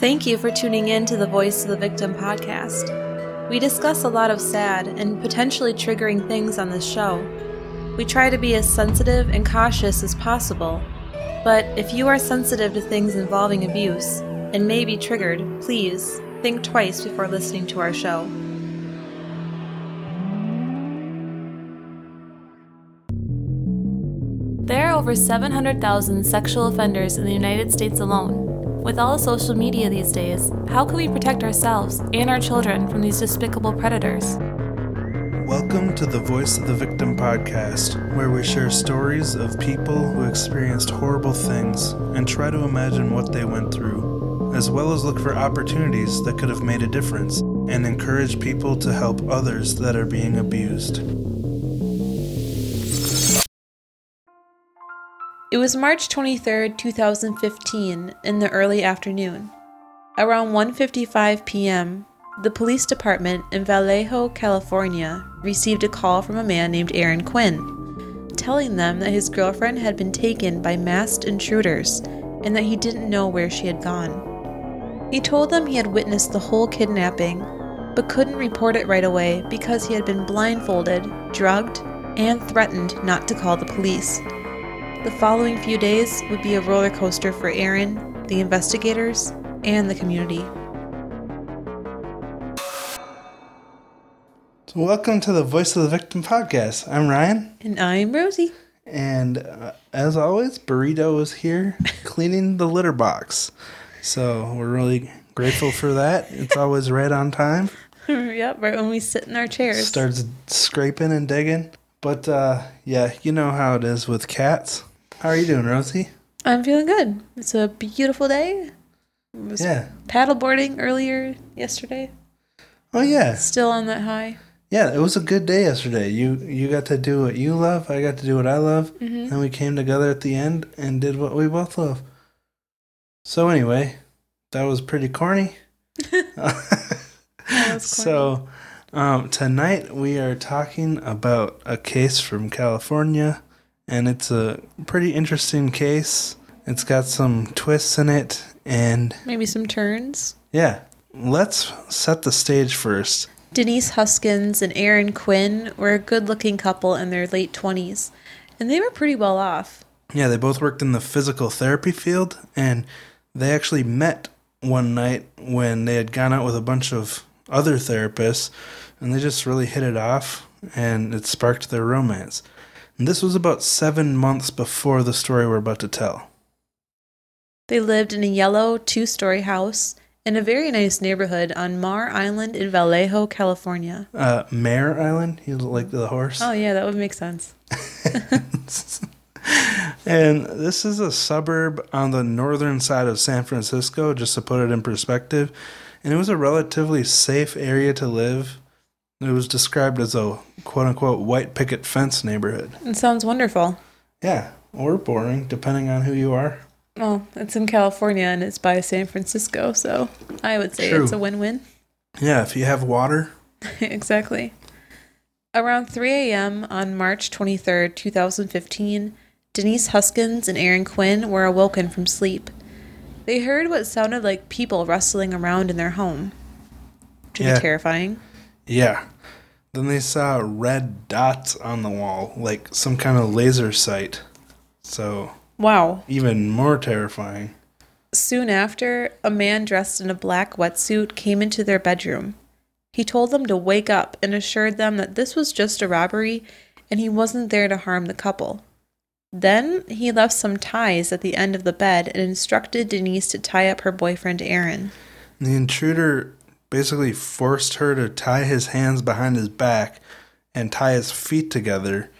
Thank you for tuning in to the Voice of the Victim podcast. We discuss a lot of sad and potentially triggering things on this show. We try to be as sensitive and cautious as possible, but if you are sensitive to things involving abuse and may be triggered, please think twice before listening to our show. There are over 700,000 sexual offenders in the United States alone. With all the social media these days, how can we protect ourselves and our children from these despicable predators? Welcome to the Voice of the Victim podcast, where we share stories of people who experienced horrible things and try to imagine what they went through, as well as look for opportunities that could have made a difference and encourage people to help others that are being abused. Was March 23, 2015, in the early afternoon. Around 1:55 p.m., the police department in Vallejo, California, received a call from a man named Aaron Quinn, telling them that his girlfriend had been taken by masked intruders and that he didn't know where she had gone. He told them he had witnessed the whole kidnapping, but couldn't report it right away because he had been blindfolded, drugged, and threatened not to call the police. The following few days would be a roller coaster for Aaron, the investigators, and the community. So, welcome to the Voice of the Victim podcast. I'm Ryan, And I'm Rosie. and uh, as always, Burrito is here cleaning the litter box. So, we're really grateful for that. It's always right on time. yep, right when we sit in our chairs. starts scraping and digging. But uh, yeah, you know how it is with cats. How are you doing, Rosie? I'm feeling good. It's a beautiful day. Was Yeah. paddleboarding earlier yesterday. Oh yeah, Still on that high. yeah. It was a good day yesterday. You you got to do what you love. I got to do what I love, Mm-hmm. and we came together at the end and did what we both love. So anyway, that was pretty corny. so um, tonight we are talking about a case from California, and it's a pretty interesting case. It's got some twists in it, and Maybe some turns. yeah, let's set the stage first. Denise Huskins and Aaron Quinn were a good looking couple in their late 20s, and they were pretty well off. Yeah, they both worked in the physical therapy field, and they actually met one night when they had gone out with a bunch of other therapists, and they just really hit it off, and it sparked their romance. And this was about seven months before the story we're about to tell. They lived in a yellow two story house in a very nice neighborhood on Mar Island in Vallejo, California. Uh, Mare Island, you like the horse? Oh, yeah, that would make sense. and this is a suburb on the northern side of San Francisco, just to put it in perspective. And it was a relatively safe area to live. It was described as a quote unquote white picket fence neighborhood. It sounds wonderful. Yeah, or boring, depending on who you are. Well, it's in California and it's by San Francisco, so I would say True. it's a win win. Yeah, if you have water. exactly. Around 3 a.m. on March 23rd, 2015, Denise Huskins and Aaron Quinn were awoken from sleep. They heard what sounded like people rustling around in their home. Which Yeah. terrifying. Yeah. Then they saw red dots on the wall, like some kind of laser sight. So, Wow. even more terrifying. Soon after, a man dressed in a black wetsuit came into their bedroom. He told them to wake up and assured them that this was just a robbery and he wasn't there to harm the couple. Then he left some ties at the end of the bed and instructed Denise to tie up her boyfriend Aaron. The intruder basically forced her to tie his hands behind his back and tie his feet together.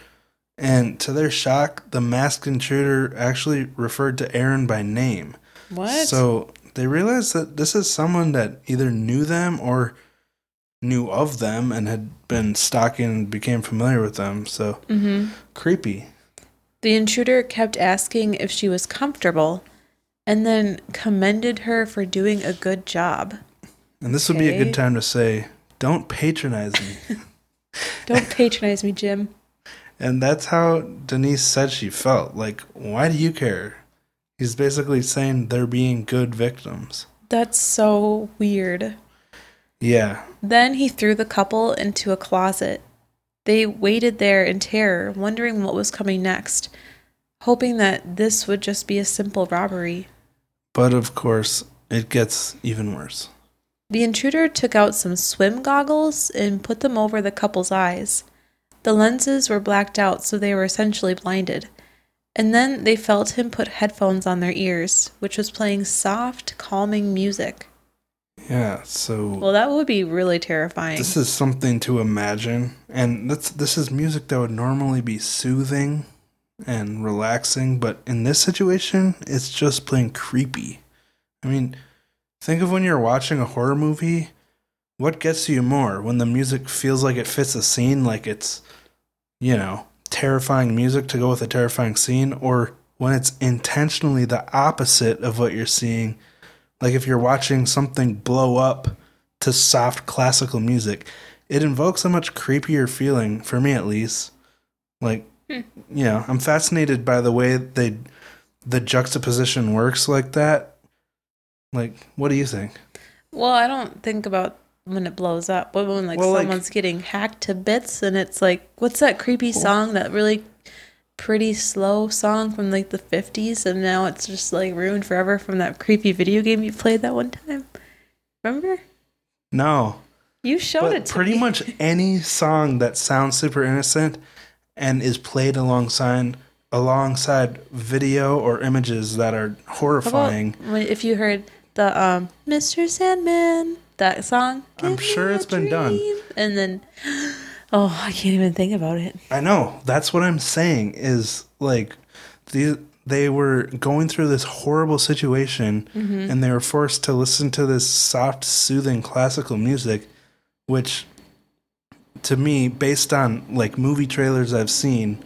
And to their shock, the masked intruder actually referred to Aaron by name. What? So they realized that this is someone that either knew them or knew of them and had been stalking and became familiar with them. So hmm creepy. The intruder kept asking if she was comfortable and then commended her for doing a good job. And this would be a good time to say, don't patronize me. Don't patronize me, Jim. And that's how Denise said she felt. Like, why do you care? He's basically saying they're being good victims. That's so weird. Yeah. Then he threw the couple into a closet. They waited there in terror, wondering what was coming next, hoping that this would just be a simple robbery. But of course, it gets even worse. The intruder took out some swim goggles and put them over the couple's eyes. The lenses were blacked out, so they were essentially blinded. And then they felt him put headphones on their ears, which was playing soft, calming music. Yeah, so Well, that would be really terrifying. this is something to imagine. And that's this is music that would normally be soothing and relaxing, but in this situation, it's just plain creepy. I mean, think of when you're watching a horror movie, what gets you more? When the music feels like it fits a scene, like it's, you know, terrifying music to go with a terrifying scene, or when it's intentionally the opposite of what you're seeing. Like if you're watching something blow up to soft classical music, it invokes a much creepier feeling, for me at least. Like, hmm. you know, I'm fascinated by the way they the juxtaposition works like that. Like, what do you think? well, I don't think about when it blows up, but when like Well, like- someone's getting hacked to bits and it's like, what's that creepy song? That really pretty slow song from like the 50s, and now it's just like ruined forever from that creepy video game you played that one time. Remember? No. You showed But it to me. pretty me. much any song that sounds super innocent and is played alongside alongside video or images that are How about horrifying. if you heard the um Mr. Sandman that song? I'm sure it's been done. And then oh, I can't even think about it. I know. That's what I'm saying is like these they were going through this horrible situation Mm-hmm. and they were forced to listen to this soft soothing classical music which to me based on like movie trailers I've seen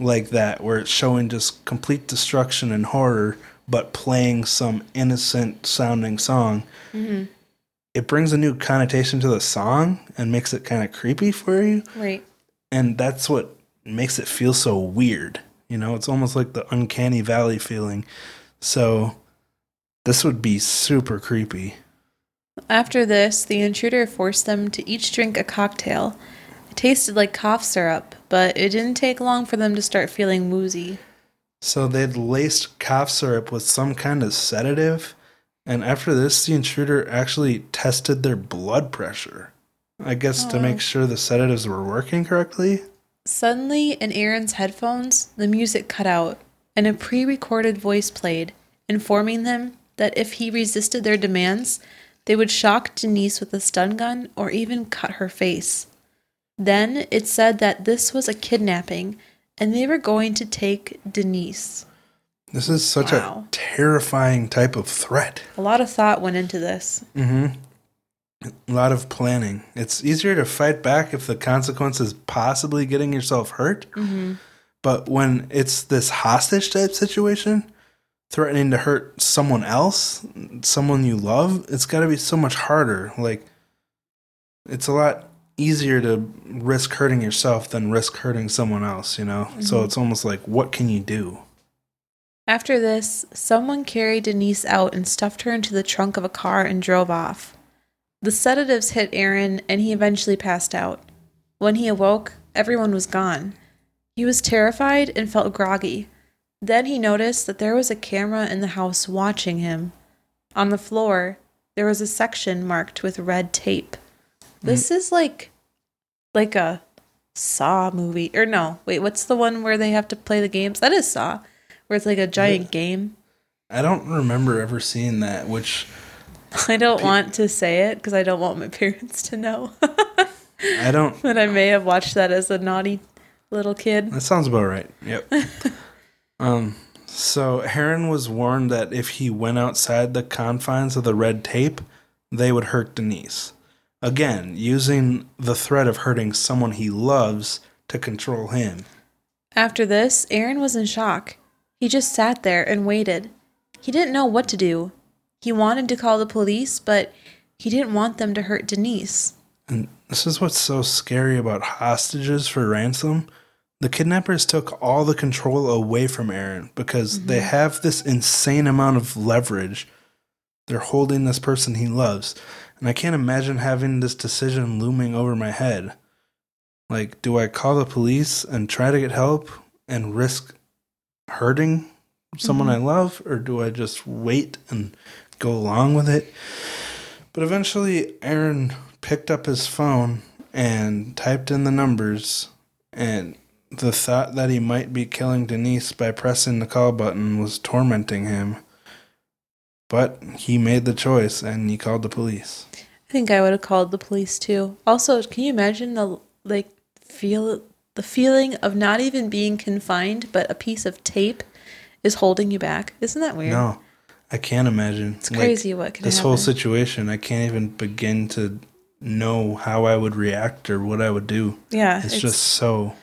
like that where it's showing just complete destruction and horror but playing some innocent sounding song Mm-hmm. it brings a new connotation to the song and makes it kind of creepy for you Right. and that's what makes it feel so weird. You know, it's almost like the uncanny valley feeling. So this would be super creepy. After this, the intruder forced them to each drink a cocktail. It tasted like cough syrup, but it didn't take long for them to start feeling woozy. So they'd laced cough syrup with some kind of sedative, and after this, the intruder actually tested their blood pressure. I guess to Oh. make sure the sedatives were working correctly. Suddenly, in Aaron's headphones, the music cut out, and a pre recorded voice played, informing them that if he resisted their demands, they would shock Denise with a stun gun or even cut her face. Then it said that this was a kidnapping, and they were going to take Denise. This is such Wow. a terrifying type of threat. A lot of thought went into this. Mm-hmm. A lot of planning. It's easier to fight back if the consequence is possibly getting yourself hurt. Mm-hmm. But when it's this hostage type situation, threatening to hurt someone else, someone you love, it's got to be so much harder. Like, it's a lot easier to risk hurting yourself than risk hurting someone else, you know? So Mhm. it's almost like, what can you do? After this, someone carried Denise out and stuffed her into the trunk of a car and drove off. The sedatives hit Aaron and he eventually passed out. When he awoke, everyone was gone. He was terrified and felt groggy. Then he noticed that there was a camera in the house watching him. On the floor, there was a section marked with red tape. This is like like a Saw movie. Or no, wait, what's the one where they have to play the games? That is Saw where it's like a giant game. I don't remember ever seeing that, which I don't want to say it because I don't want my parents to know I don't. But I may have watched that as a naughty little kid. That sounds about right. Yep. um. So Aaron was warned that if he went outside the confines of the red tape, they would hurt Denise. Again, using the threat of hurting someone he loves to control him. After this, Aaron was in shock. He just sat there and waited. He didn't know what to do. He wanted to call the police, but he didn't want them to hurt Denise. And this is what's so scary about hostages for ransom. The kidnappers took all the control away from Aaron because they mm-hmm. have this insane amount of leverage they're holding this person he loves. And I can't imagine having this decision looming over my head. Like, do I call the police and try to get help and risk hurting someone mm-hmm. I love, or do I just wait and go along with it? But eventually, Aaron picked up his phone and typed in the numbers, and the thought that he might be killing Denise by pressing the call button was tormenting him. But he made the choice and he called the police. I think I would have called the police too. Also, can you imagine the like feel the feeling of not even being confined, but a piece of tape is holding you back? Isn't that weird? No, I can't imagine. It's crazy what can this happen. whole situation. I can't even begin to know how I would react or what I would do. yeah, It's, just so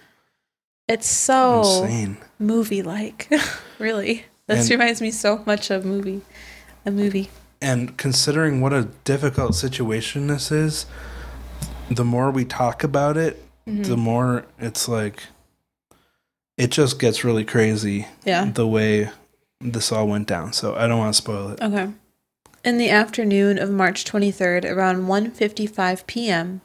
it's so insane. movie like. really, this And- reminds me so much of movie, a movie. And considering what a difficult situation this is, the more we talk about it, Mm-hmm. the more it's like it just gets really crazy Yeah. the way this all went down. So I don't want to spoil it. Okay. In the afternoon of March 23rd, around 1:55 p.m.,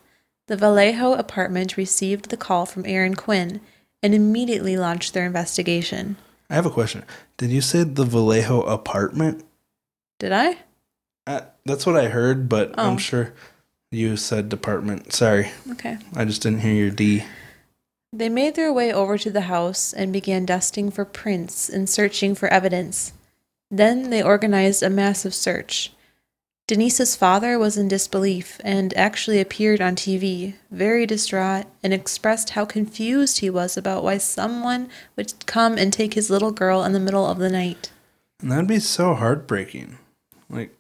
the Vallejo apartment received the call from Aaron Quinn and immediately launched their investigation. I have a question. Did you say the Vallejo apartment? Did I? Uh, that's what I heard, but Oh. I'm sure you said department. Sorry, Okay. I just didn't hear your D. They made their way over to the house and began dusting for prints and searching for evidence. Then they organized a massive search. Denise's father was in disbelief and actually appeared on TV, very distraught, and expressed how confused he was about why someone would come and take his little girl in the middle of the night. And that'd be so heartbreaking. Like,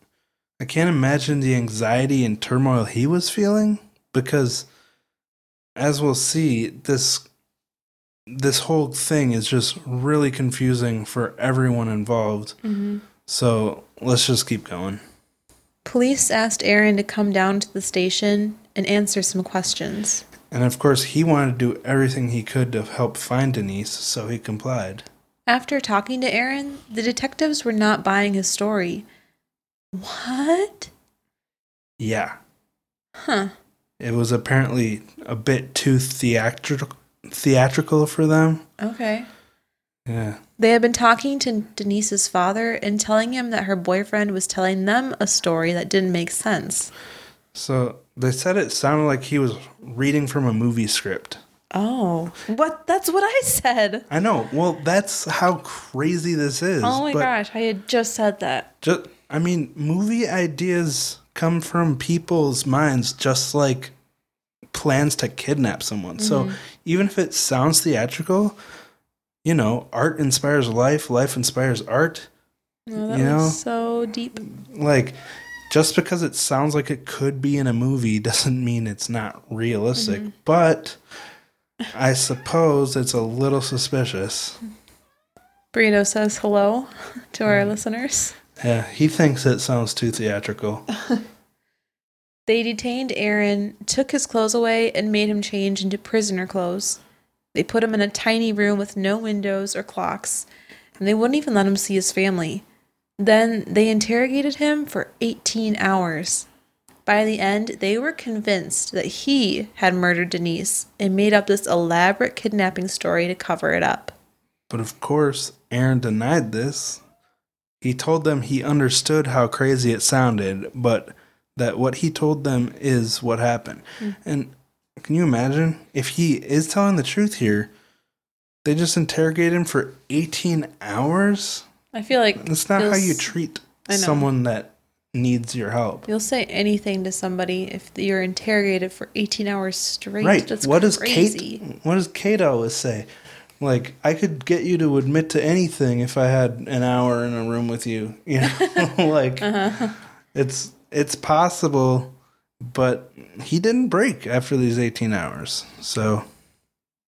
I can't imagine the anxiety and turmoil he was feeling because, as we'll see, this this whole thing is just really confusing for everyone involved. Mm-hmm. So let's just keep going. Police asked Aaron to come down to the station and answer some questions. And of course, he wanted to do everything he could to help find Denise, so he complied. After talking to Aaron, the detectives were not buying his story. What? Yeah, Huh. it was apparently a bit too theatrical theatrical for them. Okay. Yeah. They had been talking to Denise's father and telling him that her boyfriend was telling them a story that didn't make sense. So they said it sounded like he was reading from a movie script. Oh. What? That's what I said. I know. Well, that's how crazy this is. Oh my gosh, I had just said that. Just, I mean, movie ideas come from people's minds just like plans to kidnap someone. So mm-hmm. even if it sounds theatrical, you know, art inspires life, life inspires art. Oh, that You know? so deep. Like, just because it sounds like it could be in a movie doesn't mean it's not realistic. Mm-hmm. But I suppose it's a little suspicious. Burrito says hello to our mm. listeners. Yeah, he thinks it sounds too theatrical. They detained Aaron, took his clothes away, and made him change into prisoner clothes. They put him in a tiny room with no windows or clocks, and they wouldn't even let him see his family. Then they interrogated him for 18 hours. By the end, they were convinced that he had murdered Denise and made up this elaborate kidnapping story to cover it up. But of course, Aaron denied this. He told them he understood how crazy it sounded, but that what he told them is what happened. Hmm. And can you imagine if he is telling the truth here? They just interrogate him for 18 hours? I feel like That's not how you treat someone that needs your help. You'll say anything to somebody if you're interrogated for 18 hours straight. Right. That's what does crazy. Kate what does Kate always say? Like, I could get you to admit to anything if I had an hour in a room with you. You know? like Uh-huh. it's it's possible, but he didn't break after these eighteen hours. So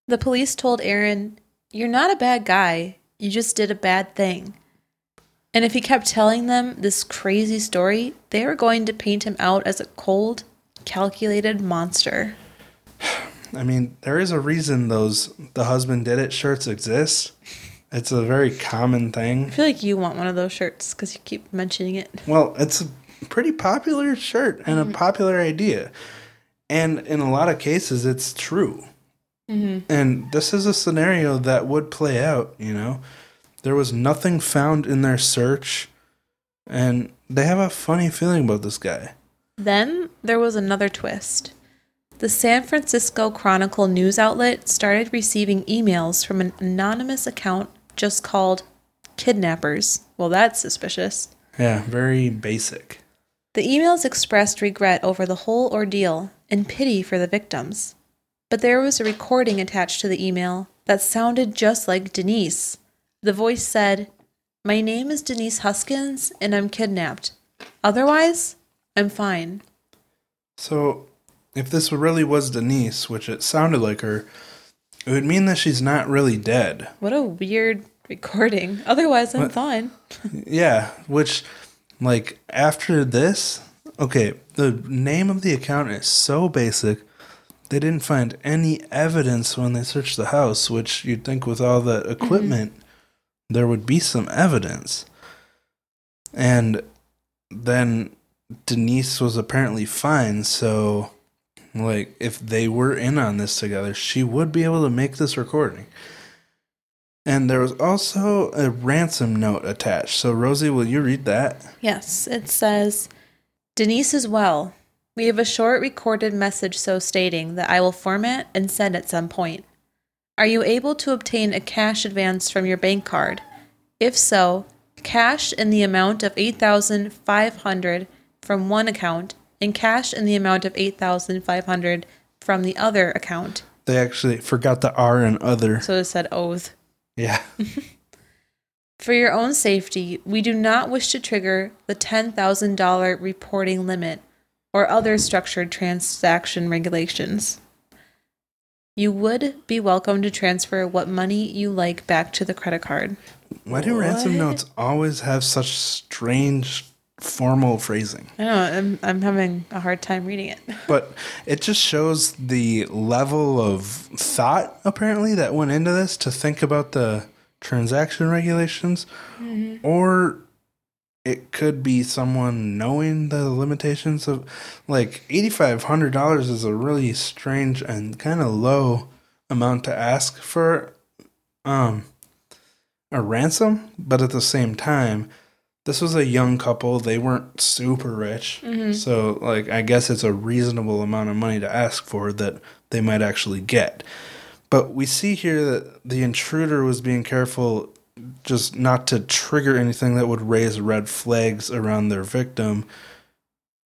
The police told Aaron, You're not a bad guy. You just did a bad thing. And if he kept telling them this crazy story, they were going to paint him out as a cold, calculated monster. I mean, there is a reason those the husband did it shirts exist. It's a very common thing. I feel like you want one of those shirts because you keep mentioning it. Well, it's a pretty popular shirt and a mm-hmm. popular idea. And in a lot of cases, it's true. Mm-hmm. And this is a scenario that would play out, you know? There was nothing found in their search, and they have a funny feeling about this guy. Then there was another twist. The San Francisco Chronicle news outlet started receiving emails from an anonymous account just called Kidnappers. Well, that's suspicious. Yeah, very basic. The emails expressed regret over the whole ordeal and pity for the victims. But there was a recording attached to the email that sounded just like Denise. The voice said, My name is Denise Huskins and I'm kidnapped. Otherwise, I'm fine. So, if this really was Denise, which it sounded like her, it would mean that she's not really dead. What a weird recording. Otherwise, I'm What? fine. Yeah, which, like, after this, okay, the name of the account is so basic, they didn't find any evidence when they searched the house, which you'd think with all that mm-hmm. equipment, there would be some evidence. And then Denise was apparently fine, so, like, if they were in on this together, she would be able to make this recording. And there was also a ransom note attached. So, Rosie, will you read that? Yes, it says Denise is well. We have a short recorded message so stating that I will format and send at some point. Are you able to obtain a cash advance from your bank card? If so, cash in the amount of 8500 from one account and cash in the amount of 8500 from the other account. They actually forgot the R and other. So it said oath. Yeah. For your own safety, we do not wish to trigger the $10,000 reporting limit or other structured transaction regulations. You would be welcome to transfer what money you like back to the credit card. Why do ransom notes always have such strange formal phrasing? I know, I'm, I'm having a hard time reading it. But it just shows the level of thought, apparently, that went into this to think about the transaction regulations. Or it could be someone knowing the limitations of, like, $8,500 is a really strange and kind of low amount to ask for um, a ransom. But at the same time, this was a young couple. They weren't super rich. So, like, I guess it's a reasonable amount of money to ask for that they might actually get. But we see here that the intruder was being careful just not to trigger anything that would raise red flags around their victim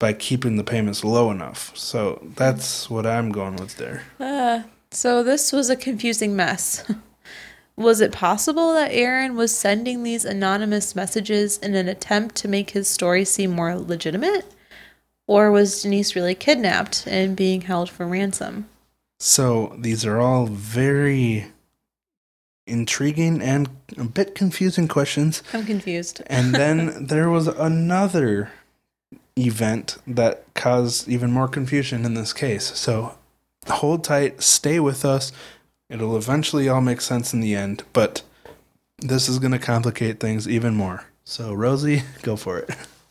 by keeping the payments low enough. So, that's what I'm going with there. Uh, so this was a confusing mess. was it possible that Aaron was sending these anonymous messages in an attempt to make his story seem more legitimate? Or was Denise really kidnapped and being held for ransom? So these are all very intriguing and a bit confusing questions. I'm confused. And then there was another event that caused even more confusion in this case. So hold tight, stay with us. It'll eventually all make sense in the end, but this is going to complicate things even more. So, Rosie, go for it.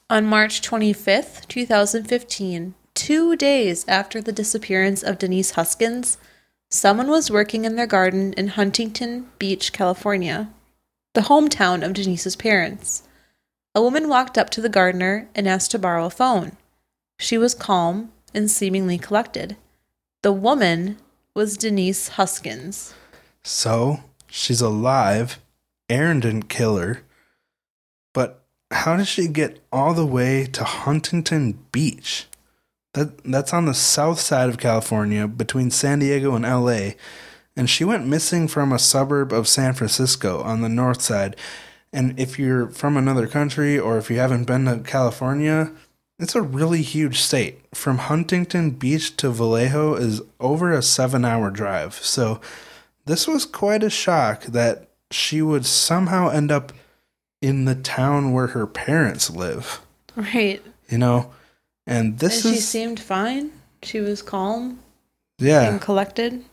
On March 25th, 2015, two days after the disappearance of Denise Huskins, someone was working in their garden in Huntington Beach, California, the hometown of Denise's parents. A woman walked up to the gardener and asked to borrow a phone. She was calm and seemingly collected. The woman was Denise Huskins. So, she's alive. Aaron didn't kill her. But how did she get all the way to Huntington Beach? That that's on the south side of California between San Diego and LA. And she went missing from a suburb of San Francisco on the north side. And if you're from another country or if you haven't been to California, it's a really huge state. From Huntington Beach to Vallejo is over a seven hour drive. So this was quite a shock that she would somehow end up in the town where her parents live, Right. you know? And this and she seemed fine. She was calm yeah, and collected.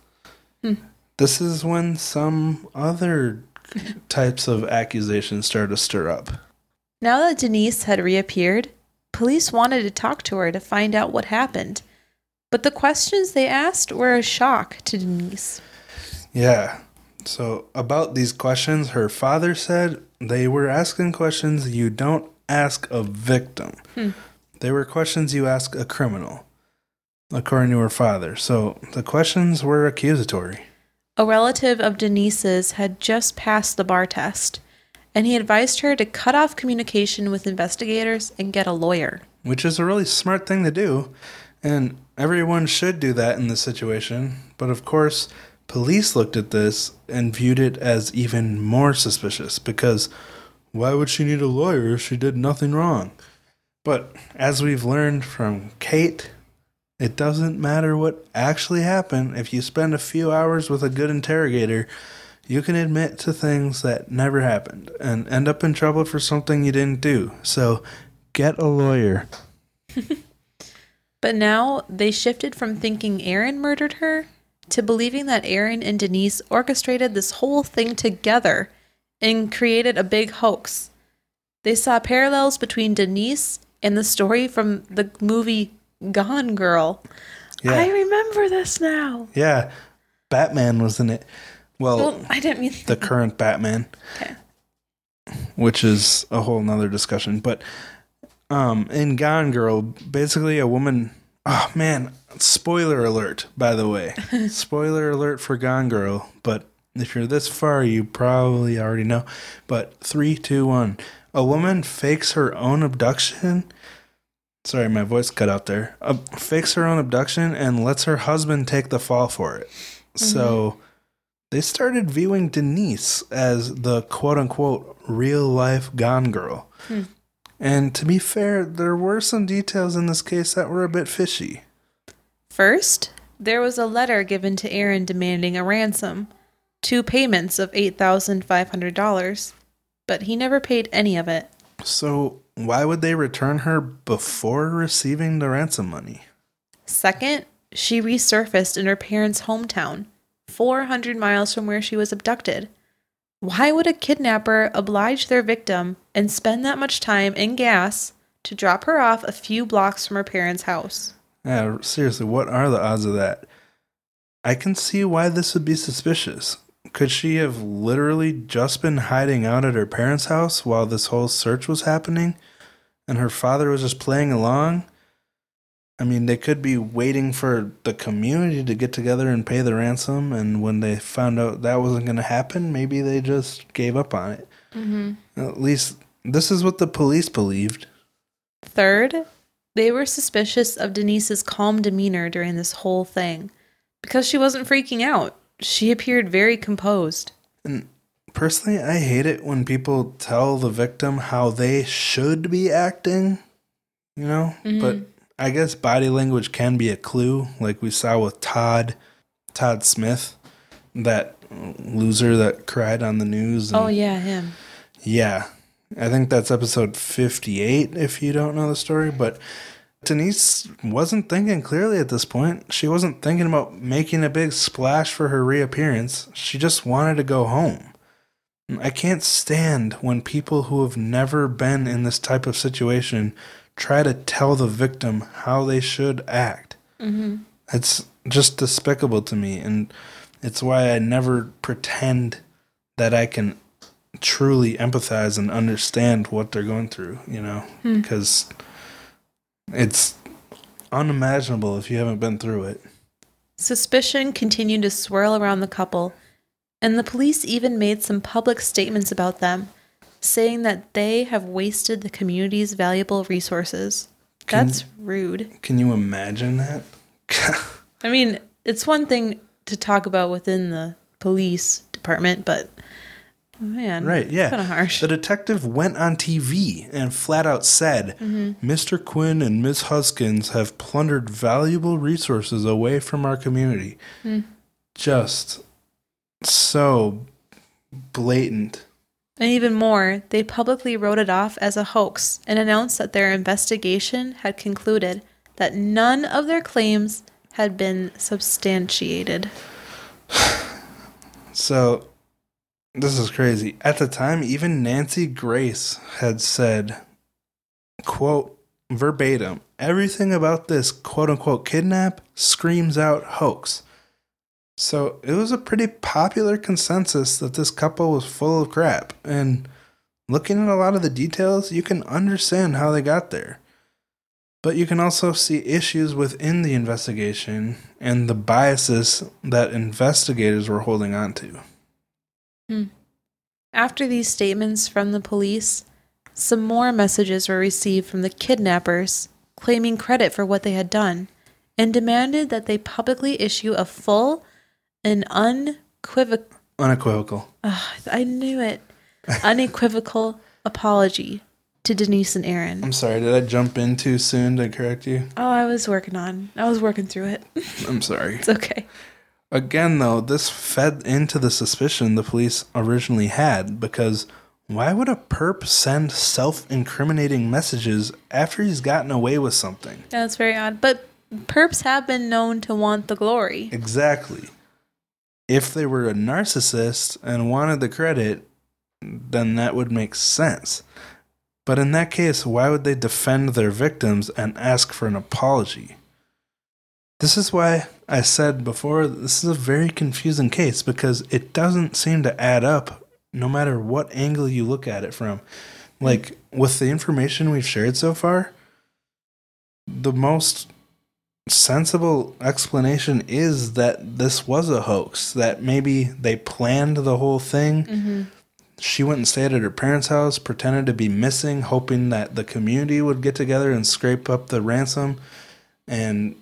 Hmm. this is when some other types of accusations started to stir up. Now that Denise had reappeared, police wanted to talk to her to find out what happened. But the questions they asked were a shock to Denise. Yeah. So, about these questions, her father said they were asking questions you don't ask a victim. Hmm. They were questions you ask a criminal, according to her father. So, the questions were accusatory. A relative of Denise's had just passed the bar test, and he advised her to cut off communication with investigators and get a lawyer. which is a really smart thing to do. And everyone should do that in this situation. But of course, police looked at this and viewed it as even more suspicious because why would she need a lawyer if she did nothing wrong? But as we've learned from Kate, it doesn't matter what actually happened. If you spend a few hours with a good interrogator, you can admit to things that never happened and end up in trouble for something you didn't do. So get a lawyer. But now they shifted from thinking Aaron murdered her to believing that Aaron and Denise orchestrated this whole thing together and created a big hoax. They saw parallels between Denise and the story from the movie Gone Girl. Yeah. I remember this now. Yeah, Batman was in it. Well, Well, I didn't mean the current Batman, Okay. which is a whole nother discussion. But um, in Gone Girl, basically a woman. Oh man! Spoiler alert, by the way. Spoiler alert for Gone Girl. But if you're this far, you probably already know. But three, two, one. A woman fakes her own abduction. Sorry, my voice cut out there. Uh, fakes her own abduction and lets her husband take the fall for it. So they started viewing Denise as the quote unquote real life Gone Girl. Hmm. And to be fair, there were some details in this case that were a bit fishy. First, there was a letter given to Aaron demanding a ransom, two payments of $8,500, but he never paid any of it. So, why would they return her before receiving the ransom money? Second, she resurfaced in her parents' hometown, 400 miles from where she was abducted. Why would a kidnapper oblige their victim and spend that much time and gas to drop her off a few blocks from her parents' house? Yeah, seriously, what are the odds of that? I can see why this would be suspicious. Could she have literally just been hiding out at her parents' house while this whole search was happening? And her father was just playing along? I mean, they could be waiting for the community to get together and pay the ransom, and when they found out that wasn't going to happen, maybe they just gave up on it. Mm-hmm. At least, this is what the police believed. Third, they were suspicious of Denise's calm demeanor during this whole thing because she wasn't freaking out. She appeared very composed. And personally, I hate it when people tell the victim how they should be acting, you know? Mhm. But I guess body language can be a clue, like we saw with Todd, Todd Smith, that loser that cried on the news. and- Oh, yeah, him. yeah. I think that's episode 58 if you don't know the story, but Denise wasn't thinking clearly at this point. She wasn't thinking about making a big splash for her reappearance. She just wanted to go home. I can't stand when people who have never been in this type of situation try to tell the victim how they should act. Mm-hmm. It's just despicable to me, and it's why I never pretend that I can truly empathize and understand what they're going through, you know, Hmm. because it's unimaginable if you haven't been through it. Suspicion continued to swirl around the couple, and the police even made some public statements about them, saying that they have wasted the community's valuable resources. Can- That's rude. Can you imagine that? I mean, it's one thing to talk about within the police department, but oh, man, right, yeah. kind of harsh. The detective went on TV and flat out said, mm-hmm. Mr. Quinn and Miss Huskins have plundered valuable resources away from our community. Hmm. Just so blatant. And even more, they publicly wrote it off as a hoax and announced that their investigation had concluded that none of their claims had been substantiated. So this is crazy. At the time, even Nancy Grace had said, quote, verbatim, everything about this quote unquote kidnap screams out hoax. So it was a pretty popular consensus that this couple was full of crap. And looking at a lot of the details, you can understand how they got there. But you can also see issues within the investigation and the biases that investigators were holding on to. Hmm. After these statements from the police, some more messages were received from the kidnappers claiming credit for what they had done and demanded that they publicly issue a full and unequivocal Unequivocal. I knew it unequivocal apology to Denise and Aaron. I'm sorry, did I jump in too soon to correct you? Oh, I was working on. I was working through it. I'm sorry. it's okay. Again, though, this fed into the suspicion the police originally had because why would a perp send self incriminating messages after he's gotten away with something? Yeah, that's very odd. But perps have been known to want the glory. Exactly. If they were a narcissist and wanted the credit, then that would make sense. But in that case, why would they defend their victims and ask for an apology? This is why I said before this is a very confusing case because it doesn't seem to add up no matter what angle you look at it from. Like with the information we've shared so far, the most sensible explanation is that this was a hoax, that maybe they planned the whole thing. Mm-hmm. She went and stayed at her parents' house, pretended to be missing, hoping that the community would get together and scrape up the ransom. And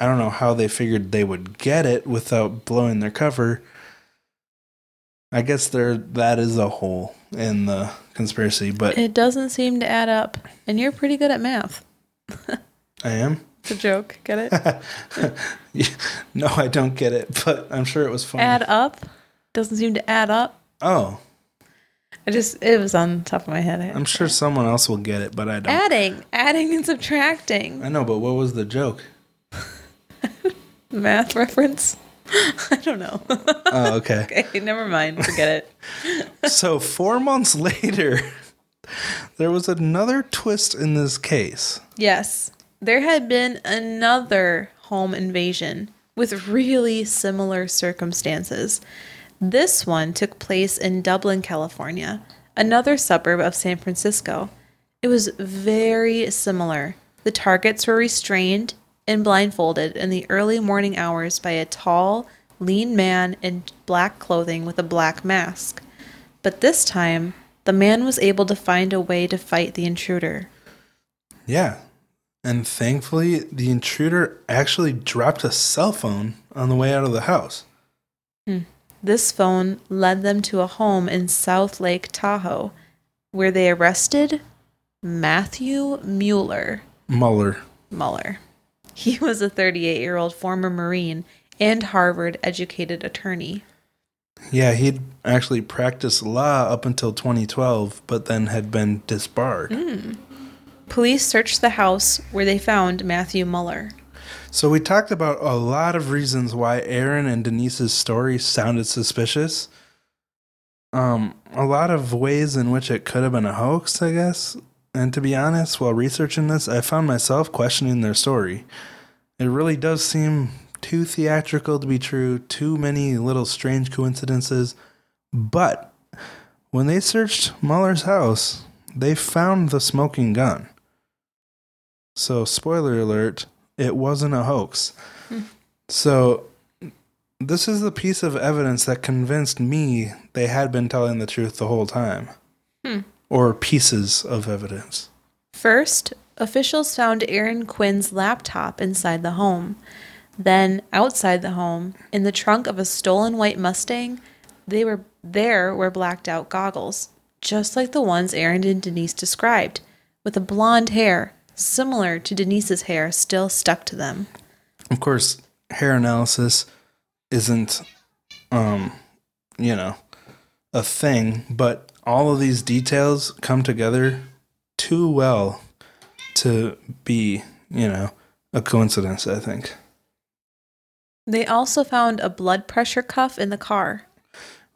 I don't know how they figured they would get it without blowing their cover. I guess there that is a hole in the conspiracy, but It doesn't seem to add up. And you're pretty good at math. I am. It's a joke. Get it? no, I don't get it, but I'm sure it was funny. add up doesn't seem to add up. oh, I just it was on top of my head. I'm sure someone else will get it, but I don't. adding, adding and subtracting. I know, but what was the joke? Math reference. I don't know. Oh, okay. okay, never mind. Forget it. so four months later, there was another twist in this case. Yes, there had been another home invasion with really similar circumstances. This one took place in Dublin, California, another suburb of San Francisco. It was very similar. The targets were restrained and blindfolded in the early morning hours by a tall, lean man in black clothing with a black mask. But this time, the man was able to find a way to fight the intruder. Yeah. And thankfully, the intruder actually dropped a cell phone on the way out of the house. Hmm. This phone led them to a home in South Lake Tahoe, where they arrested Matthew Mueller. Mueller. Mueller. He was a 38 year old former Marine and Harvard educated attorney. Yeah, he'd actually practiced law up until 2012, but then had been disbarred. Police searched the house where they found Matthew Mueller. So we talked about a lot of reasons why Aaron and Denise's story sounded suspicious. Um, a lot of ways in which it could have been a hoax, I guess. And to be honest, while researching this, I found myself questioning their story. It really does seem too theatrical to be true, too many little strange coincidences. But when they searched Mueller's house, they found the smoking gun. So, spoiler alert, it wasn't a hoax. Hmm. So, this is the piece of evidence that convinced me they had been telling the truth the whole time. Hmm. Or pieces of evidence. First, officials found Aaron Quinn's laptop inside the home. Then, outside the home, in the trunk of a stolen white Mustang, they were there were blacked out goggles, just like the ones Aaron and Denise described, with a blonde hair similar to Denise's hair still stuck to them. Of course, hair analysis isn't, um, you know, a thing, but all of these details come together too well to be, you know, a coincidence, I think. They also found a blood pressure cuff in the car.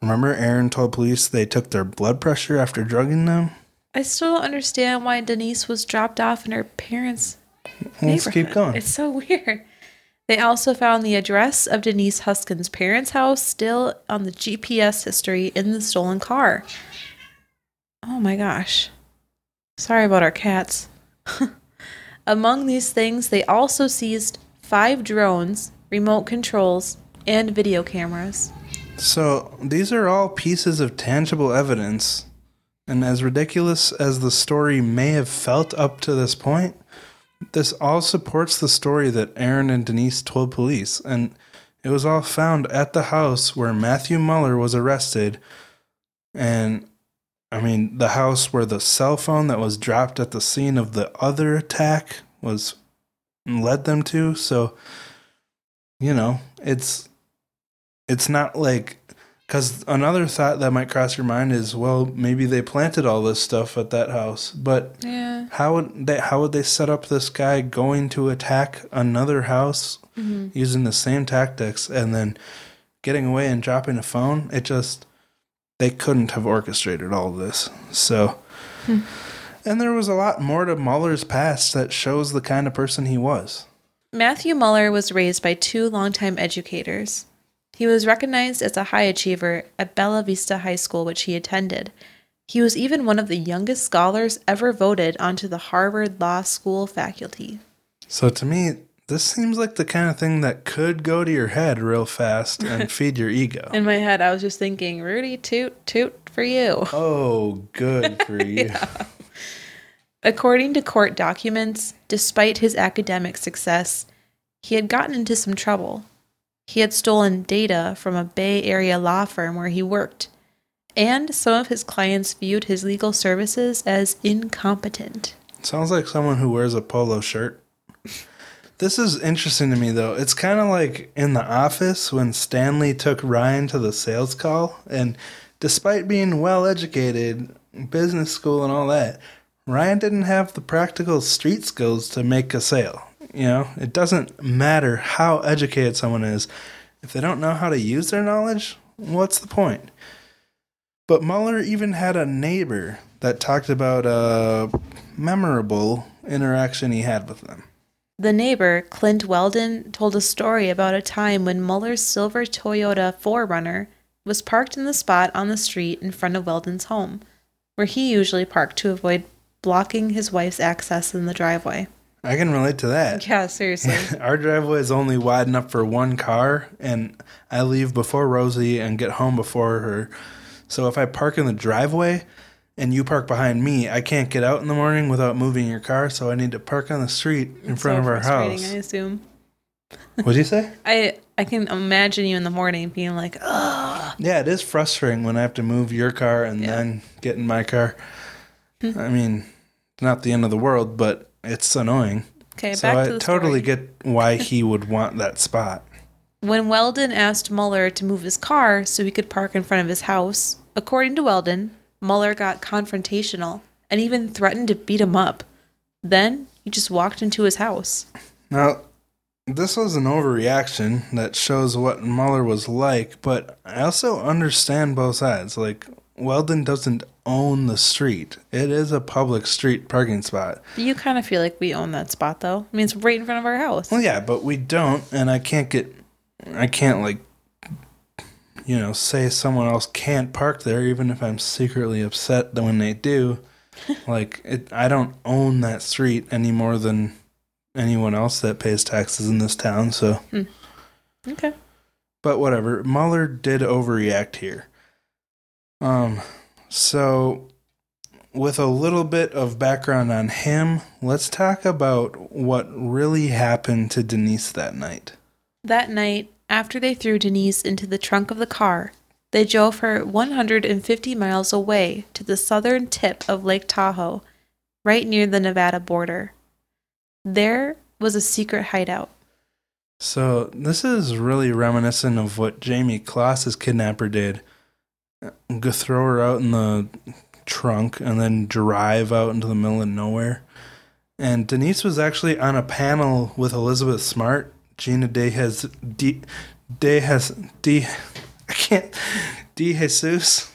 Remember, Aaron told police they took their blood pressure after drugging them? I still don't understand why Denise was dropped off in her parents' Let's keep going. It's so weird. They also found the address of Denise Huskins' parents' house still on the GPS history in the stolen car. Oh my gosh. Sorry about our cats. Among these things, they also seized five drones, remote controls, and video cameras. So, these are all pieces of tangible evidence. And as ridiculous as the story may have felt up to this point, this all supports the story that Aaron and Denise told police. And it was all found at the house where Matthew Muller was arrested. And I mean, the house where the cell phone that was dropped at the scene of the other attack was led them to. So, you know, it's it's not like because another thought that might cross your mind is, well, maybe they planted all this stuff at that house, but Yeah. how would they how would they set up this guy going to attack another house mm-hmm. using the same tactics and then getting away and dropping a phone? It just they couldn't have orchestrated all of this. So hmm. and there was a lot more to Mueller's past that shows the kind of person he was. Matthew Muller was raised by two longtime educators. He was recognized as a high achiever at Bella Vista High School, which he attended. He was even one of the youngest scholars ever voted onto the Harvard Law School faculty. So to me, this seems like the kind of thing that could go to your head real fast and feed your ego. In my head, I was just thinking, Rudy, toot, toot for you. Oh, good for you. According to court documents, despite his academic success, he had gotten into some trouble. He had stolen data from a Bay Area law firm where he worked, and some of his clients viewed his legal services as incompetent. Sounds like someone who wears a polo shirt. This is interesting to me though. It's kind of like in the office when Stanley took Ryan to the sales call and despite being well educated, business school and all that, Ryan didn't have the practical street skills to make a sale. You know, it doesn't matter how educated someone is. If they don't know how to use their knowledge, what's the point? But Mueller even had a neighbor that talked about a memorable interaction he had with them. The neighbor, Clint Weldon, told a story about a time when Muller's silver Toyota 4Runner was parked in the spot on the street in front of Weldon's home, where he usually parked to avoid blocking his wife's access in the driveway. I can relate to that. Yeah, seriously. Our driveway is only wide enough for one car, and I leave before Rosie and get home before her. So if I park in the driveway and you park behind me, I can't get out in the morning without moving your car, so I need to park on the street in front So of our house. I assume. What'd you say? I I can imagine you in the morning being like, oh, Yeah, it is frustrating when I have to move your car and Yeah. Hmm. then get in my car. I mean, not the end of the world, but it's annoying. okay. so back I to the totally story. get why he would want that spot. When Weldon asked Muller to move his car so he could park in front of his house, according to Weldon, Muller got confrontational and even threatened to beat him up. Then he just walked into his house. Now, this was an overreaction that shows what Mueller was like, but I also understand both sides. Like, Weldon doesn't own the street, it is a public street parking spot. You kind of feel like we own that spot, though. I mean, it's right in front of our house. Well, yeah, but we don't, and I can't get, I can't, like, you know, say someone else can't park there, even if I'm secretly upset that when they do. like, it, I don't own that street any more than anyone else that pays taxes in this town, so. Okay. But whatever. Mueller did overreact here. Um, so with a little bit of background on him, let's talk about what really happened to Denise that night. That night, after they threw Denise into the trunk of the car, they drove her 150 miles away to the southern tip of Lake Tahoe, right near the Nevada border. There was a secret hideout. So this is really reminiscent of what Jayme Closs's kidnapper did. Go throw her out in the trunk and then drive out into the middle of nowhere. And Denise was actually on a panel with Elizabeth Smart, Gina De has De, De has De I can't De Jesus.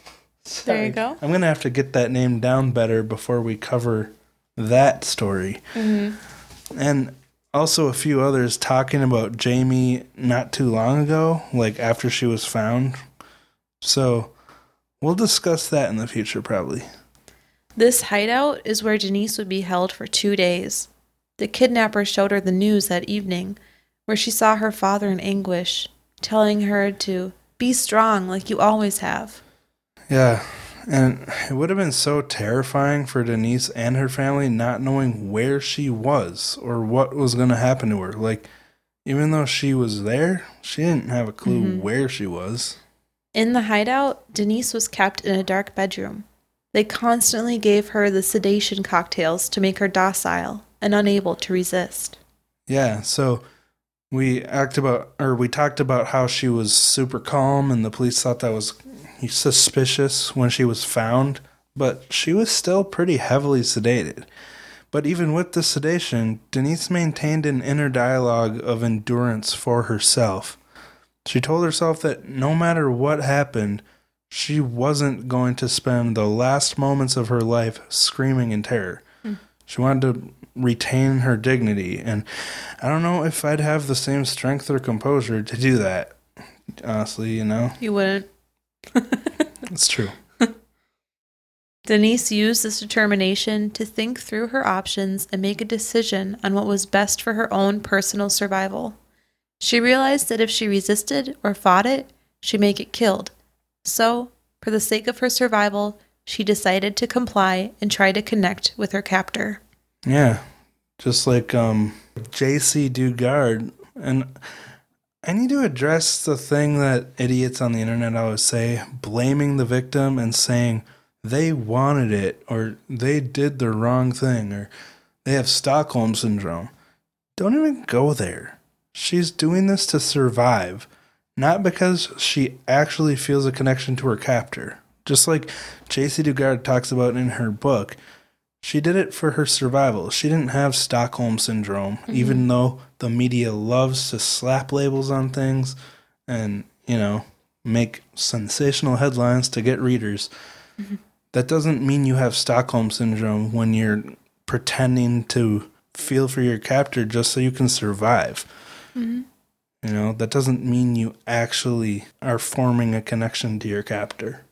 There you go. I'm gonna have to get that name down better before we cover that story. Mm-hmm. And also a few others talking about Jayme not too long ago, like after she was found. So we'll discuss that in the future, probably. This hideout is where Denise would be held for two days. The kidnapper showed her the news that evening, where she saw her father in anguish, telling her to be strong like you always have. Yeah. And it would have been so terrifying for Denise and her family not knowing where she was or what was going to happen to her. Like, even though she was there, she didn't have a clue Mhm. where she was. In the hideout, Denise was kept in a dark bedroom. They constantly gave her the sedation cocktails to make her docile and unable to resist. Yeah, so we act about or we talked about how she was super calm and the police thought that was suspicious when she was found, but she was still pretty heavily sedated. But even with the sedation, Denise maintained an inner dialogue of endurance for herself. She told herself that no matter what happened, she wasn't going to spend the last moments of her life screaming in terror. Hmm. She wanted to retain her dignity, and I don't know if I'd have the same strength or composure to do that. Honestly, you know, You wouldn't. it's true. Denise used this determination to think through her options and make a decision on what was best for her own personal survival. She realized that if she resisted or fought it, she may get killed. So, for the sake of her survival, she decided to comply and try to connect with her captor. Yeah, just like um, Jaycee Dugard, and I need to address the thing that idiots on the internet always say, blaming the victim and saying they wanted it or they did the wrong thing or they have Stockholm syndrome. Don't even go there. She's doing this to survive, not because she actually feels a connection to her captor. Just like Jaycee Dugard talks about in her book, she did it for her survival. She didn't have Stockholm syndrome, mm-hmm. even though the media loves to slap labels on things and, you know, make sensational headlines to get readers. Mm-hmm. That doesn't mean you have Stockholm syndrome when you're pretending to feel for your captor just so you can survive. You know, that doesn't mean you actually are forming a connection to your captor.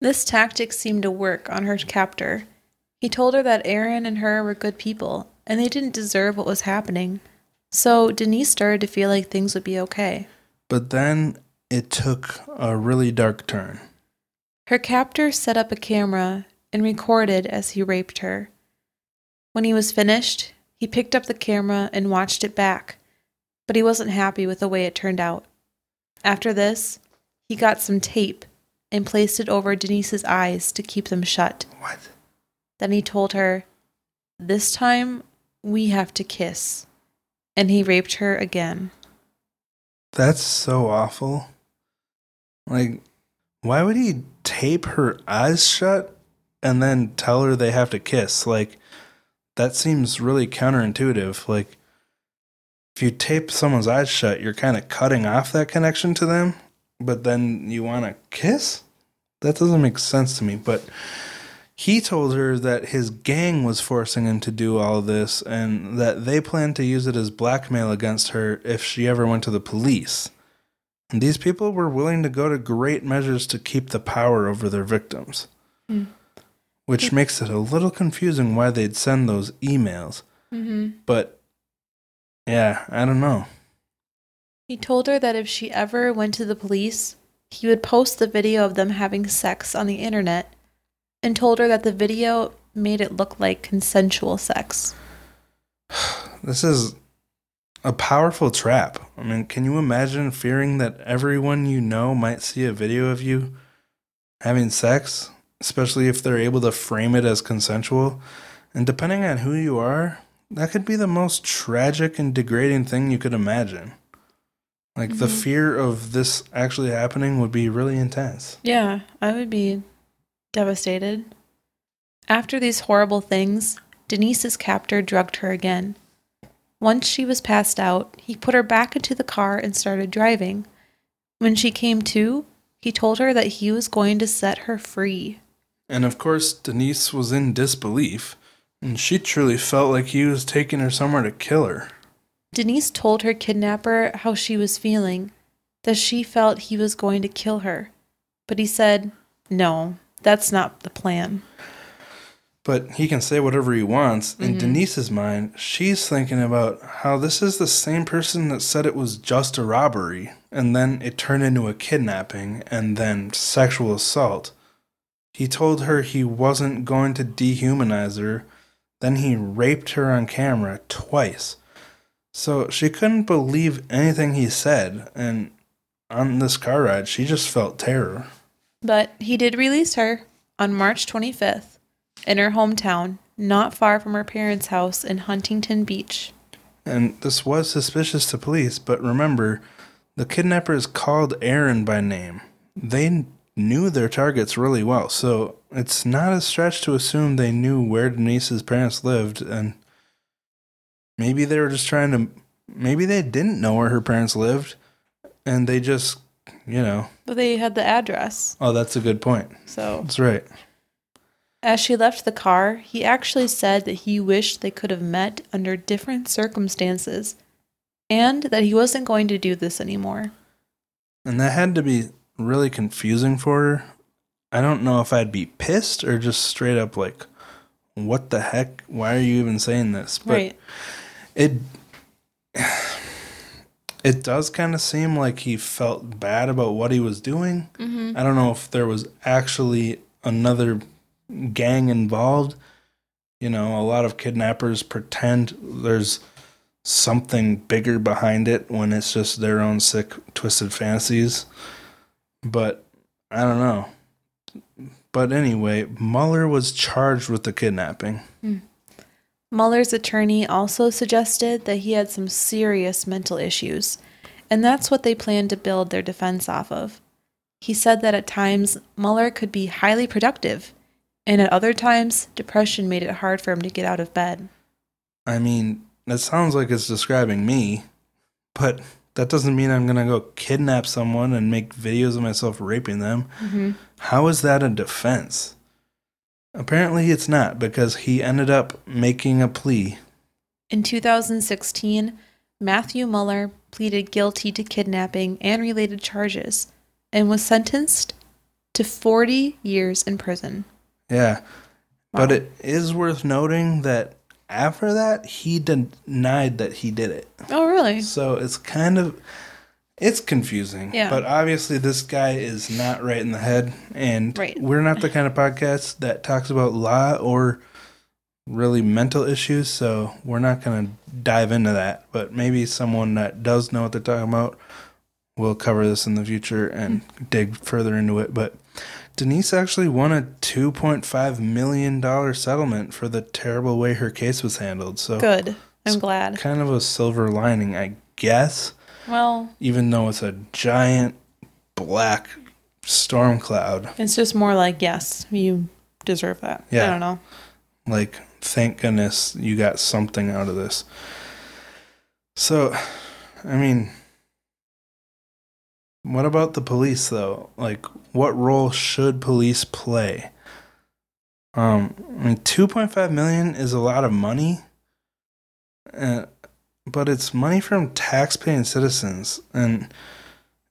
This tactic seemed to work on her captor. He told her that Aaron and her were good people and they didn't deserve what was happening. So Denise started to feel like things would be okay. But then it took a really dark turn. Her captor set up a camera and recorded as he raped her. When he was finished, he picked up the camera and watched it back, but he wasn't happy with the way it turned out. After this, he got some tape and placed it over Denise's eyes to keep them shut. What? Then he told her, This time we have to kiss. And he raped her again. That's so awful. Like, why would he tape her eyes shut and then tell her they have to kiss? Like, that seems really counterintuitive. Like, if you tape someone's eyes shut, you're kind of cutting off that connection to them, but then you want to kiss? That doesn't make sense to me. But he told her that his gang was forcing him to do all this and that they planned to use it as blackmail against her if she ever went to the police. And these people were willing to go to great measures to keep the power over their victims. Hmm. Which makes it a little confusing why they'd send those emails. Mm-hmm. But yeah, I don't know. He told her that if she ever went to the police, he would post the video of them having sex on the internet and told her that the video made it look like consensual sex. This is a powerful trap. I mean, can you imagine fearing that everyone you know might see a video of you having sex, especially if they're able to frame it as consensual? And depending on who you are, that could be the most tragic and degrading thing you could imagine. Like the Mhm. fear of this actually happening would be really intense. Yeah, I would be devastated. After these horrible things, Denise's captor drugged her again. Once she was passed out, he put her back into the car and started driving. When she came to, He told her that he was going to set her free. And of course, Denise was in disbelief, and she truly felt like he was taking her somewhere to kill her. Denise told her kidnapper how she was feeling, that she felt he was going to kill her. But he said, No, that's not the plan. But he can say whatever he wants. In mm-hmm. Denise's mind, she's thinking about how this is the same person that said it was just a robbery, and then it turned into a kidnapping, and then sexual assault. He told her he wasn't going to dehumanize her, then he raped her on camera twice. So she couldn't believe anything he said, and on this car ride, she just felt terror. But he did release her on March 25th in her hometown, not far from her parents' house in Huntington Beach. And this was suspicious to police, but remember, the kidnapper is called Aaron by name. They knew their targets really well, so it's not a stretch to assume they knew where Denise's parents lived, and maybe they were just trying to. Maybe they didn't know where her parents lived, and they just, you know. But they had the address. Oh, that's a good point. So That's right. As she left the car, he actually said that he wished they could have met under different circumstances and that he wasn't going to do this anymore. And that had to be really confusing for her. I don't know if I'd be pissed or just straight up like, what the heck? Why are you even saying this? But right. it it does kind of seem like he felt bad about what he was doing. Mm-hmm. I don't know if there was actually another gang involved. You know, a lot of kidnappers pretend there's something bigger behind it when it's just their own sick, twisted fantasies. But I don't know. But anyway, Mueller was charged with the kidnapping. Hmm. Mueller's attorney also suggested that he had some serious mental issues, and that's what they planned to build their defense off of. He said that at times Mueller could be highly productive, and at other times, depression made it hard for him to get out of bed. I mean, that sounds like it's describing me, but that doesn't mean I'm gonna go kidnap someone and make videos of myself raping them. Mm-hmm. How is that a defense? Apparently, it's not because he ended up making a plea. In 2016, Matthew Muller pleaded guilty to kidnapping and related charges and was sentenced to 40 years in prison. Yeah. But it is worth noting that after that, he denied that he did it. Oh, really? So it's kind of it's confusing. Yeah. But obviously this guy is not right in the head and Right. we're not the kind of podcast that talks about law or really mental issues, so we're not going to dive into that, but maybe someone that does know what they're talking about will cover this in the future and hmm. dig further into it, but Denise actually won a 2.5 million dollar settlement for the terrible way her case was handled. So Good. I'm glad. kind of a silver lining, I guess Well, even though it's a giant black storm cloud. it's just more like, yes, you deserve that. Yeah. I don't know. Like, thank goodness you got something out of this. So, I mean, what about the police though? Like, what role should police play? Um, I mean, two point five million is a lot of money, uh, but it's money from tax-paying citizens, and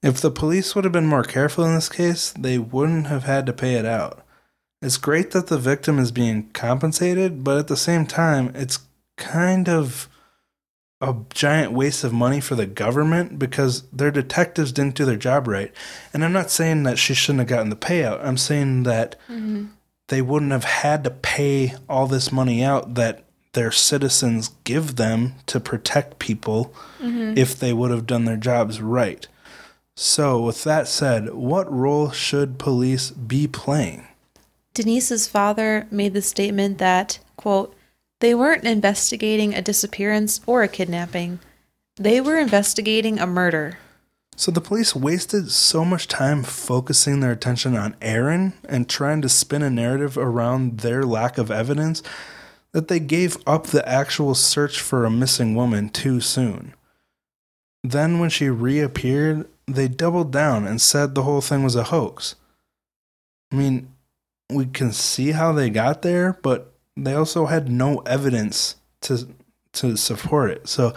if the police would have been more careful in this case, they wouldn't have had to pay it out. It's great that the victim is being compensated, but at the same time, it's kind of a giant waste of money for the government because their detectives didn't do their job right. And I'm not saying that she shouldn't have gotten the payout. I'm saying that they wouldn't have had to pay all this money out that their citizens give them to protect people if they would have done their jobs right. So, with that said, what role should police be playing? Denise's father made the statement that, quote, they weren't investigating a disappearance or a kidnapping. They were investigating a murder. So the police wasted so much time focusing their attention on Aaron and trying to spin a narrative around their lack of evidence that they gave up the actual search for a missing woman too soon. then when she reappeared, they doubled down and said the whole thing was a hoax. I mean, we can see how they got there, but they also had no evidence to to support it. So,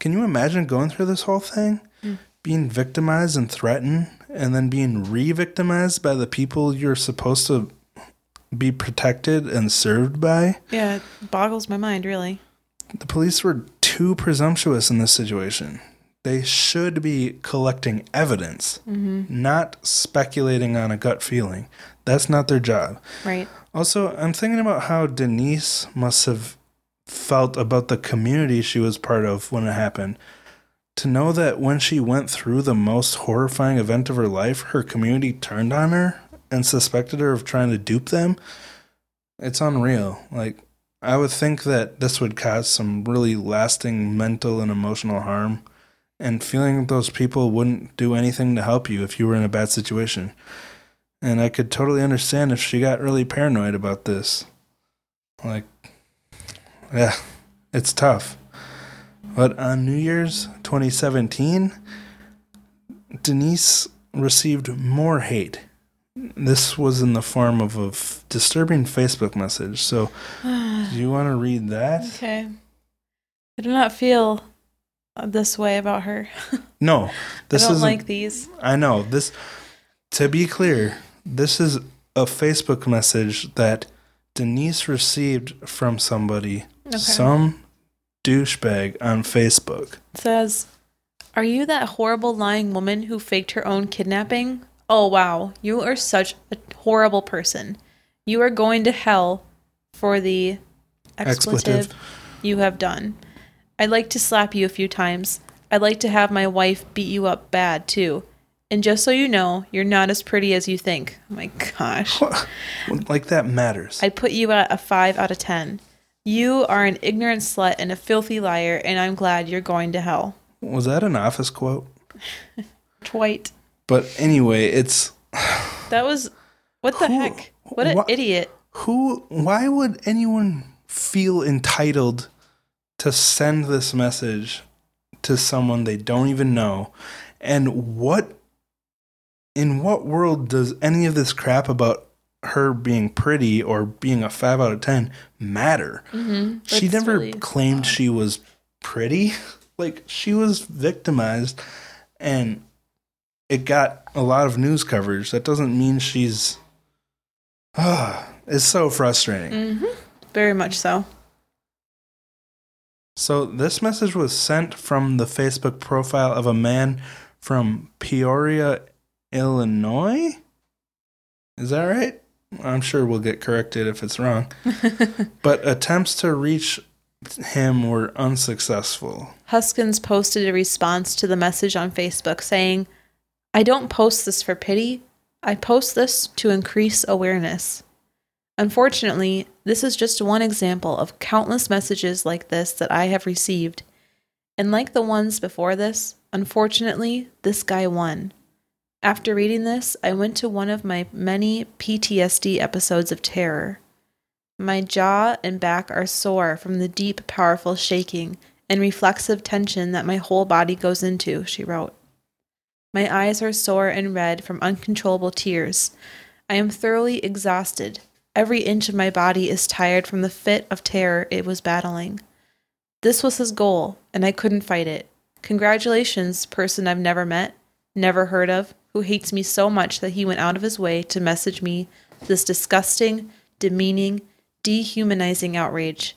can you imagine going through this whole thing, Mm. being victimized and threatened, and then being re-victimized by the people you're supposed to be protected and served by? Yeah, it boggles my mind, really. The police were too presumptuous in this situation. They should be collecting evidence, mm-hmm. not speculating on a gut feeling. That's not their job. Right. Also, I'm thinking about how Denise must have felt about the community she was part of when it happened. To know that when she went through the most horrifying event of her life, her community turned on her and suspected her of trying to dupe them, it's unreal. Like, I would think that this would cause some really lasting mental and emotional harm, and feeling those people wouldn't do anything to help you if you were in a bad situation. And I could totally understand if she got really paranoid about this. Like, yeah, it's tough. But on New Year's 2017, Denise received more hate. This was in the form of a f- disturbing Facebook message. So, do you want to read that? Okay. I do not feel this way about her. No, this I don't like these. I know this. To be clear, this is a Facebook message that Denise received from somebody, Okay. some douchebag on Facebook. It says, Are you that horrible lying woman who faked her own kidnapping? Oh, wow. You are such a horrible person. You are going to hell for the expletive, Expletive. you have done. I'd like to slap you a few times. I'd like to have my wife beat you up bad, too. And just so you know, you're not as pretty as you think. Oh my gosh. like that matters. I'd put you at a 5 out of 10. You are an ignorant slut and a filthy liar, and I'm glad you're going to hell. Was that an office quote? Twite. But anyway, it's That was what the Who- heck? What an wha- idiot. who why would anyone feel entitled to send this message to someone they don't even know and what in what world does any of this crap about her being pretty or being a 5 out of 10 matter Mm-hmm. she never claimed she was pretty like she was victimized and it got a lot of news coverage that doesn't mean she's ah it's so frustrating Mm-hmm. Very much so. So this message was sent from the Facebook profile of a man from Peoria, Illinois. Is that right? I'm sure we'll get corrected if it's wrong. but attempts to reach him were unsuccessful. Huskins posted a response to the message on Facebook saying, I don't post this for pity. I post this to increase awareness. Unfortunately, this is just one example of countless messages like this that I have received. And like the ones before this, unfortunately, this guy won. After reading this, I went to one of my many PTSD episodes of terror. My jaw and back are sore from the deep, powerful shaking and reflexive tension that my whole body goes into, she wrote. My eyes are sore and red from uncontrollable tears. I am thoroughly exhausted. Every inch of my body is tired from the fit of terror it was battling. This was his goal, and I couldn't fight it. Congratulations, person I've never met, never heard of, who hates me so much that he went out of his way to message me this disgusting, demeaning, dehumanizing outrage.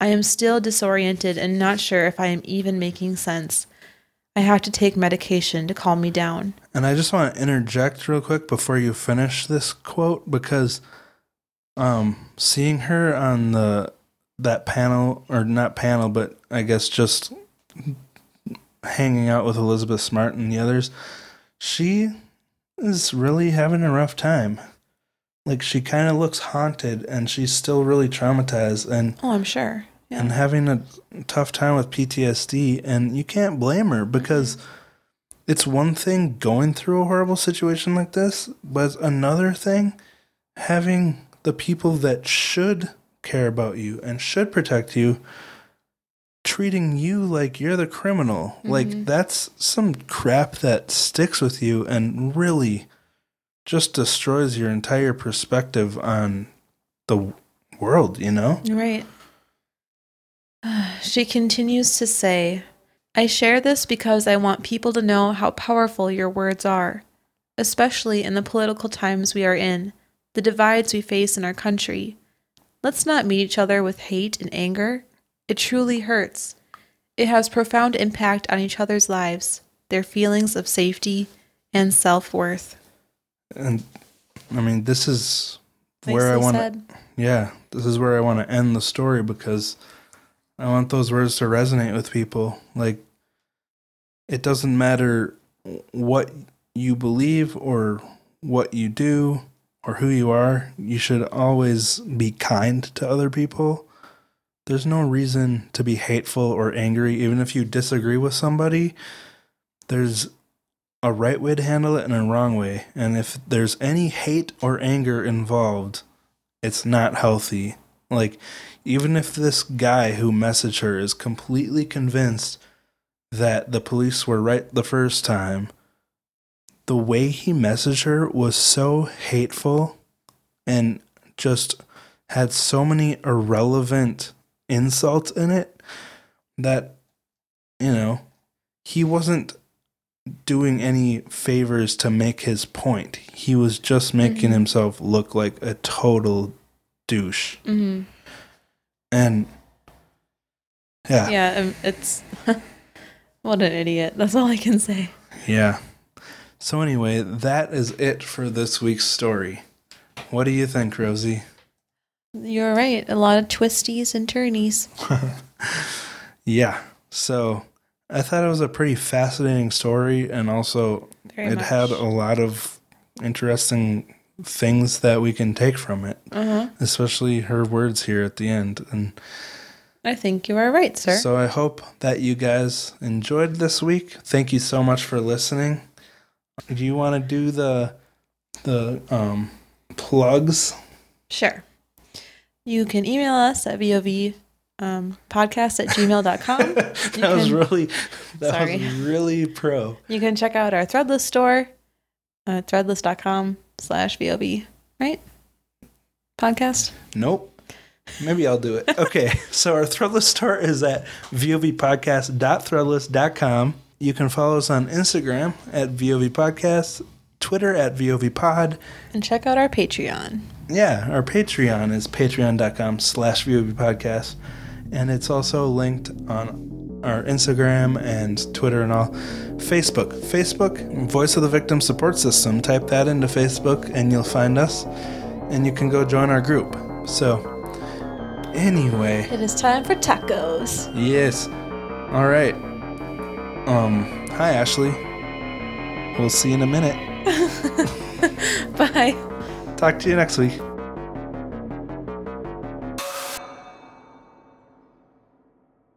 I am still disoriented and not sure if I am even making sense. I have to take medication to calm me down. And I just want to interject real quick before you finish this quote because um seeing her on the that panel or not panel but I guess just hanging out with Elizabeth Smart and the others, she is really having a rough time. Like she kind of looks haunted and she's still really traumatized and Oh, I'm sure. Yeah. and having a tough time with PTSD and you can't blame her because it's one thing going through a horrible situation like this, but another thing having the people that should care about you and should protect you treating you like you're the criminal. Like mm-hmm. that's some crap that sticks with you and really just destroys your entire perspective on the world, you know? Right. She continues to say, I share this because I want people to know how powerful your words are, especially in the political times we are in, the divides we face in our country. Let's not meet each other with hate and anger. It truly hurts. It has profound impact on each other's lives, their feelings of safety and self worth. And I mean, this is where I want to Yeah, this is where I want to end the story because I want those words to resonate with people. Like, it doesn't matter what you believe or what you do or who you are, you should always be kind to other people. There's no reason to be hateful or angry, even if you disagree with somebody. There's a right way to handle it and a wrong way. And if there's any hate or anger involved, it's not healthy. Like, even if this guy who messaged her is completely convinced that the police were right the first time, the way he messaged her was so hateful and just had so many irrelevant insults in it that, you know, he wasn't doing any favors to make his point. He was just making Mhm. himself look like a total douche. Mm-hmm. And yeah, yeah. Yeah, um, it's. what an idiot. That's all I can say. So anyway, that is it for this week's story. What do you think, Rosie? You're right. A lot of twisties and turnies. Yeah. So I thought it was a pretty fascinating story and also Very it much. had a lot of interesting things that we can take from it, Uh-huh. especially her words here at the end. And I think you are right, sir. so I hope that you guys enjoyed this week. Thank you so much for listening. Do you want to do the the um plugs? sure. You can email us at VOV um, podcast at gmail.com. that was really that Sorry. was really pro. You can check out our Threadless store at threadless.com slash VOV, right? Podcast? Nope. Maybe I'll do it. Okay. So our Threadless store is at vovpodcast.threadless.com. You can follow us on Instagram at vovpodcast, Twitter at vovpod. And check out our Patreon. Yeah, our Patreon is patreon.com slash vovpodcast. And it's also linked on our Instagram and Twitter and all. Facebook. Facebook, Voice of the Victim Support System. Type that into Facebook and you'll find us. And you can go join our group. So, anyway. It is time for tacos. Yes. All right. Um, hi Ashley. We'll see you in a minute. Bye. Talk to you next week.